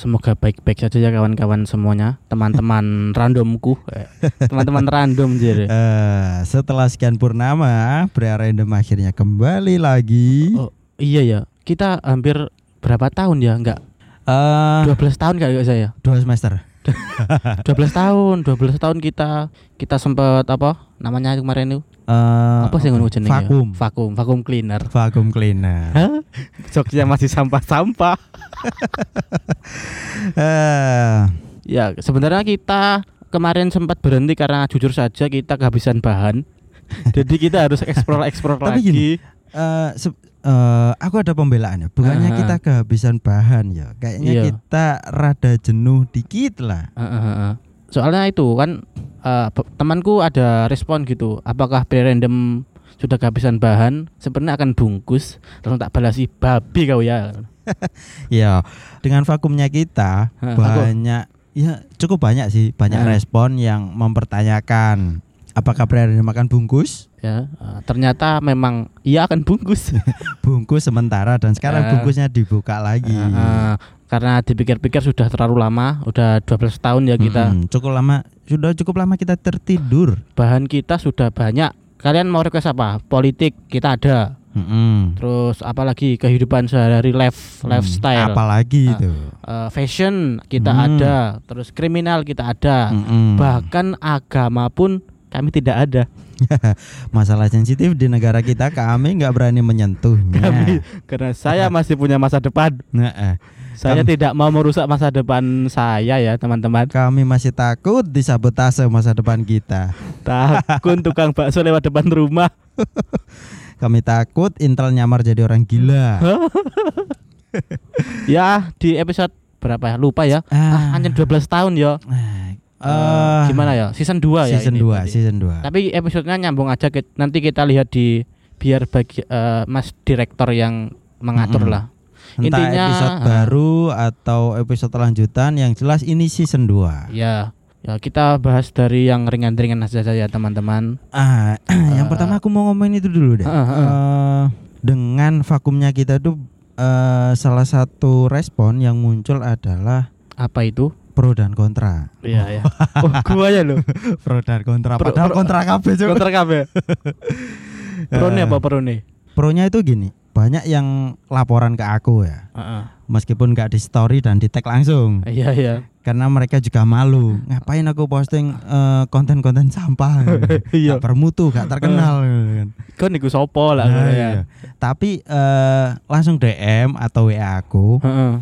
semoga baik-baik saja ya kawan-kawan semuanya, teman-teman randomku, eh, teman-teman random jadi. Eh, setelah sekian purnama, pria random akhirnya kembali lagi. Oh iya ya, kita hampir berapa tahun ya? Enggak, Eh, 12 tahun kali saya. dua semester. 12 tahun, 12 tahun kita kita sempat apa namanya kemarin itu? Eh, Apa sih ngono jenenge? ya? Vakum. Vakum, vakum cleaner. Vakum cleaner. Jogja masih sampah-sampah. Eh, Ya, sebenarnya kita kemarin sempat berhenti karena jujur saja kita kehabisan bahan. Jadi kita harus explore-explore Tapi lagi. gini, eh, se- eh, aku ada pembelaannya. Bukannya Aha. kita kehabisan bahan ya. Kayaknya Iya. kita rada jenuh dikit lah. Heeh, heeh. Soalnya itu kan pe- temanku ada respon gitu. Apakah pre random sudah kehabisan bahan? Sebenarnya akan bungkus. Langsung tak balasi babi kau ya. Ya, dengan vakumnya kita vakum. banyak ya cukup banyak sih, banyak respon yang mempertanyakan apakah pria makan bungkus? Ya, eh, ternyata memang ia akan bungkus. Bungkus sementara dan sekarang bungkusnya dibuka lagi. Karena dipikir-pikir sudah terlalu lama, udah 12 tahun ya kita. Mm-mm, cukup lama, sudah cukup lama kita tertidur. Bahan kita sudah banyak. Kalian mau request apa? Politik kita ada. Mm-mm. Terus apalagi kehidupan sehari-hari life Hmm, lifestyle. Apalagi Ah. itu. Eh, fashion kita Hmm. ada, terus kriminal kita ada. Mm-mm. Bahkan agama pun kami tidak ada. Masalah sensitif di negara kita kami nggak berani menyentuhnya. Kami karena saya masih punya masa depan. Nah, eh, Saya Kami- tidak mau merusak masa depan saya ya, teman-teman. kami masih takut disabotase masa depan kita. Takut tukang bakso lewat depan rumah. Kami takut Intel nyamar jadi orang gila. Ya, di episode berapa ya? Lupa ya. Ah, Ah, anjir 12 tahun ya. eh, Eh, gimana ya? Season 2 ya Season ini 2, berarti. season 2. Tapi episodenya nyambung aja nanti kita lihat di biar bagi eh, Mas direktor yang mengatur Mm-mm. lah. Entah intinya- episode ah. baru atau episode lanjutan yang jelas ini season 2. Ya, ya kita bahas dari yang ringan-ringan saja ya teman-teman. Ah, yang Eh. pertama aku mau ngomongin itu dulu deh. Ah, ah, ah. Eh, dengan vakumnya kita tuh eh, salah satu respon yang muncul adalah Apa itu? pro dan kontra. Iya ya. Oh, gua ya loh. Pro dan kontra. Pro- Padahal pro- kontra kabeh. Kontra kabeh. Pro nih apa pro nih? Pronya itu gini, banyak yang laporan ke aku ya. Heeh. Meskipun nggak di story dan di tag langsung, Iya iya. karena mereka juga malu. Ngapain aku posting eh, konten-konten sampah? Iya. Gak bermutu, gak terkenal. gitu kan. Kan niku sopo lah Nah, ya. iya. Tapi eh, langsung DM atau WA aku, Heeh.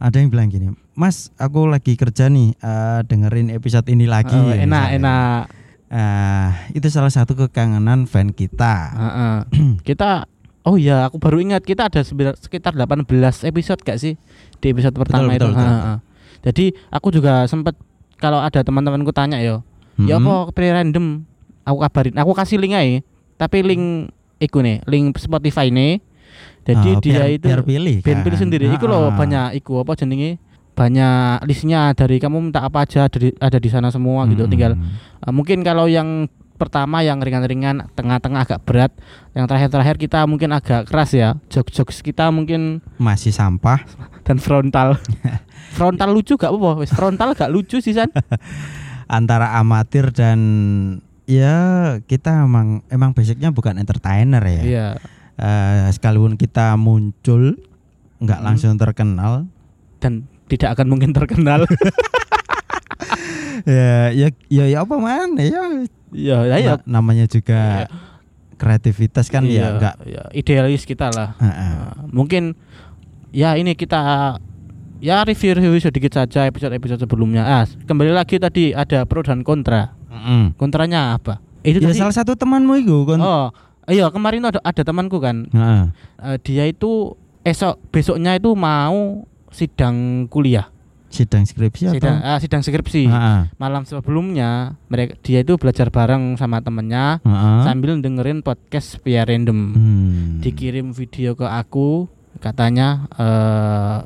ada yang bilang gini, Mas, aku lagi kerja nih, eh, dengerin episode ini lagi. Eh, enak misalnya. enak. Eh, itu salah satu kekangenan fan kita. Heeh. kita Oh iya, aku baru ingat kita ada sekitar 18 episode gak sih di episode pertama betul, itu. betul. Heeh. Jadi aku juga sempet kalau ada teman-temanku tanya yo, ya Mm-mm. apa pre random aku kabarin, aku kasih link aja. Tapi link iku nih, link Spotify nih. Jadi Oh, dia biar- itu biar pilih ben kan. pilih sendiri. Iku loh Ah. banyak iku apa jenenge? Banyak listnya dari kamu minta apa aja ada di, ada di sana semua gitu. Mm-mm. Tinggal Uh, mungkin kalau yang pertama yang ringan-ringan, tengah-tengah agak berat, yang terakhir-terakhir kita mungkin agak keras ya. Jokes-jokes kita mungkin masih sampah. dan frontal. frontal lucu gak apa-apa, wis frontal gak lucu sih San. antara amatir dan ya kita emang emang basicnya bukan entertainer ya. Iya. Eh, sekalipun kita muncul nggak Hmm. langsung terkenal, Dan tidak akan mungkin terkenal. ya ya ya, ya apa mana ya. Iya, ya, ya. Na- namanya juga kreativitas kan Iya, ya enggak. ya, idealis kita lah. Nah, mungkin ya ini kita ya review-review sedikit saja episode-episode sebelumnya. Ah, kembali lagi tadi ada pro dan kontra. Kontranya apa? Itu Ya tadi- salah satu temanmu itu kan. Oh, iya kemarin ada ada temanku kan. Heeh. Eh, dia itu esok besoknya itu mau sidang kuliah, sidang skripsi sidang atau? ah, sidang skripsi. Heeh. Malam sebelumnya mereka dia itu belajar bareng sama temennya Heeh. sambil dengerin podcast via random. Hmm. Dikirim video ke aku katanya eh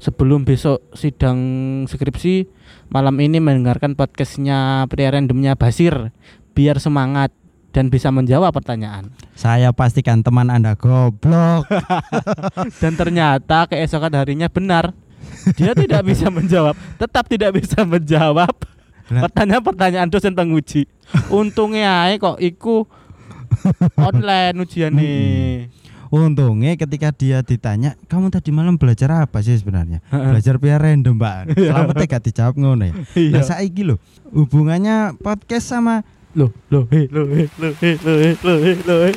sebelum besok sidang skripsi malam ini mendengarkan podcastnya pria randomnya Basir biar semangat dan bisa menjawab pertanyaan. Saya pastikan teman Anda goblok. Dan ternyata keesokan harinya benar. Dia tidak bisa menjawab, tetap tidak bisa menjawab Lah. pertanyaan-pertanyaan dosen penguji. Untungnya ae kok iku online ujiannya. Untungnya ketika dia ditanya, kamu tadi malam belajar apa sih sebenarnya? belajar biar random, Mbak. Selamat gak dijawab ngono ya. Iya. Nah, saiki lho, hubungannya podcast sama Loh, loh, he, loh, he, loh, he, loh, he, loh, he, loh, he.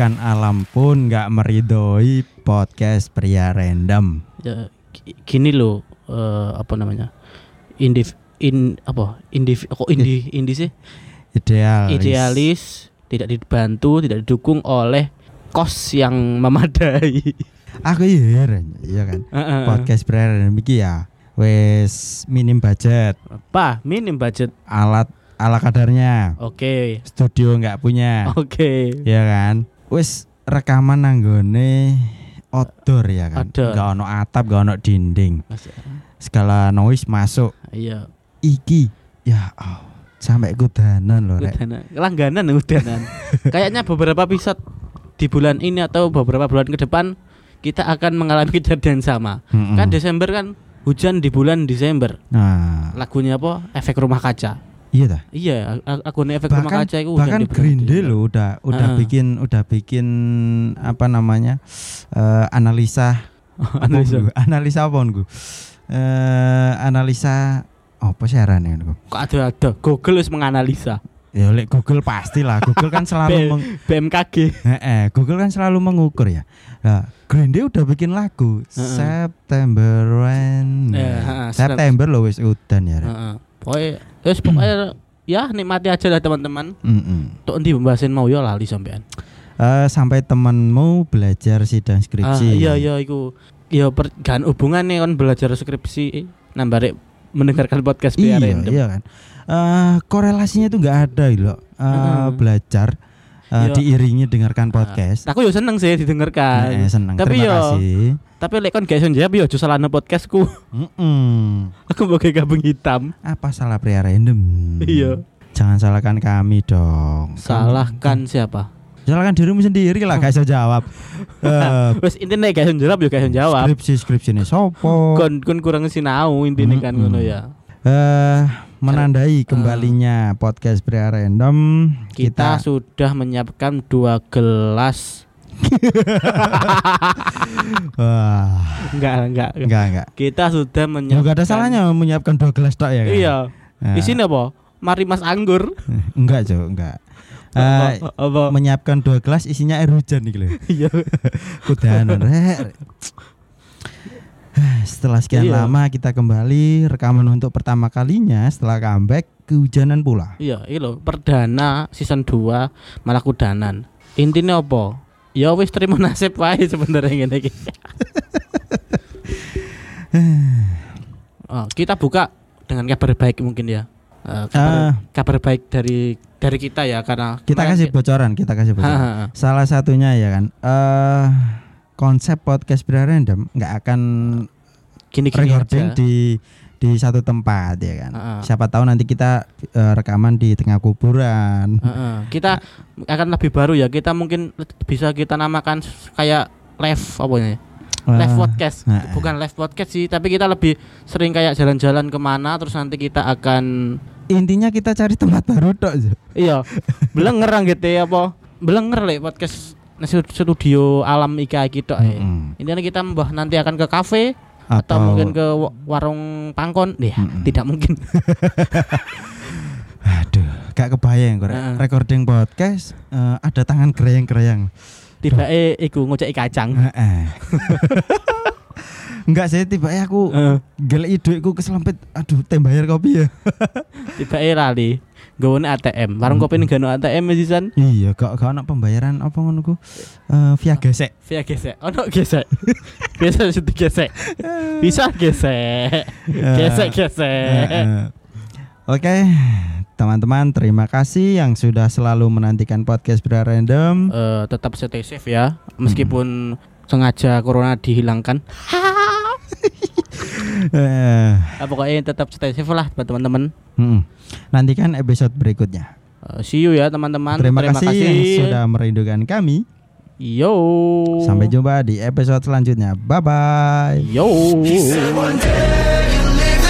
Bahkan alam pun nggak meridoi podcast pria random. Ya, gi- gini loh, eh, apa namanya? Indiv in apa? Indiv kok indi indi sih? Ideal. Idealis, tidak dibantu, tidak didukung oleh kos yang memadai. Aku iya heran, iya kan. Heeh. Podcast pria random iki ya wes minim budget, Apa? Minim budget. alat ala kadarnya, Oke. studio nggak punya, Oke. ya kan. Wes rekaman nanggone outdoor ya kan. Outdoor. Gak ono atap, gak ono dinding. Mas- Segala noise masuk. Iya. Iki ya oh, sampai kudanan loh rek. Langganan udanan. Kayaknya beberapa episode di bulan ini atau beberapa bulan ke depan kita akan mengalami kejadian sama. Mm-mm. Kan Desember kan hujan di bulan Desember. Nah, Lagunya apa? Efek Rumah Kaca. Iya dah. Iya, a- lagunya Efek Rumah bahkan Kaca itu bahkan Green Day Desember. lo udah udah Ah. bikin udah bikin apa namanya eh, analisa Analisa. apa, analisa apa Nggu? Eh, analisa apa sih arane Nggu? Kok ada ada Google harus menganalisa ya oleh Google pastilah Google kan selalu meng, BMKG. Eh, eh, Google kan selalu mengukur ya nah, Green Day udah bikin lagu Heeh. September when heeh, September loh wis udan ya. Heeh. Pokoknya terus pokoknya ya nikmati aja lah teman-teman. Mm-mm. Tok endi pembahasan mau ya lali sampean. Eh, sampai temenmu belajar sidang Ah, skripsi iya iya iku. Ya per, kan hubungan nih kan belajar skripsi nambah mendengarkan podcast iya, biar random. iya kan Eh, korelasinya itu nggak ada loh Eh, Heeh. belajar Iya. diiringi dengarkan podcast Aku yo seneng sih didengarkan. Eh, senang Tapi terima yo- kasih Tapi lek kon gak iso jawab yo aja salahno podcastku. Mm-mm. Aku pakai gabung hitam. apa salah pria random Iya. jangan salahkan kami dong Salahkan siapa? salahkan dirimu sendiri lah bisa jawab Wes intinya gak iso jawab yo iso jawab. skripsi skripsi ini sopo Kon kon kurang sinau intinya kan Mm-mm. ngono ya. eh menandai kembalinya podcast pria random Kita, sudah menyiapkan dua gelas. wah Enggak, enggak. enggak. enggak enggak Kita sudah menyiapkan. nggak ada salahnya menyiapkan dua gelas tak ya kan? Iya. Nah, Di sini apa? Mari Mas Anggur. Enggak, Jo, enggak. Apa? Eh, apa? menyiapkan dua gelas isinya air hujan nih. Iya. Kudanan. Setelah sekian Iya. lama kita kembali rekaman untuk pertama kalinya setelah comeback kehujanan pula. Iya, lho, perdana season 2 malah kudanan. Intinya apa? Ya wis terima nasib wae sebenarnya ngene iki. oh, kita buka dengan kabar baik mungkin ya. Eh, kabar, Ah. kabar baik dari dari kita ya karena Kita kasih ki- bocoran, kita kasih bocoran. ha, ha. Salah satunya ya kan. Eh konsep podcast Bra random nggak akan gini-gini recording aja. di di satu tempat ya kan. Ha, ha. Siapa tahu nanti kita eh, rekaman di tengah kuburan. Heeh. Kita akan lebih baru ya. Kita mungkin bisa kita namakan kayak live apa ya? Live Eh, podcast. heeh. Bukan live podcast sih, tapi kita lebih sering kayak jalan-jalan ke mana terus nanti kita akan Intinya kita cari tempat baru tok. Iya, belenger gitu ya apa? Belenger lek podcast studio alam ika gitu eh. Mm-mm. Intinya kita mbah nanti akan ke kafe atau, mungkin ke wa- warung pangkon. Ya, Mm-mm. tidak mungkin. Aduh, gak kebayang kok. Heeh. Recording podcast eh, ada tangan gereyang-gereyang. Tiba eh iku ngoceki kacang. Heeh. Enggak sih tiba aku Heeh. gelek duitku keselempit. Aduh, tem bayar kopi ya. tiba lali gawone ATM warung kopi ini gak ono ATM ya sisan iya, gak gak ana pembayaran apa ngono ku. Eh, via gesek. via gesek ono gesek gesek sudah gesek bisa gesek gesek gesek Heeh. Oke, teman-teman terima kasih yang sudah selalu menantikan podcast Bra Random. Eh, tetap stay safe ya meskipun sengaja corona dihilangkan Nah, pokoknya tetap stay safe lah buat teman-teman hmm. Nantikan episode berikutnya. Eh, see you ya teman-teman Terima, kasih, yang sudah merindukan kami. yo Sampai jumpa di episode selanjutnya. Bye bye. yo One day you leave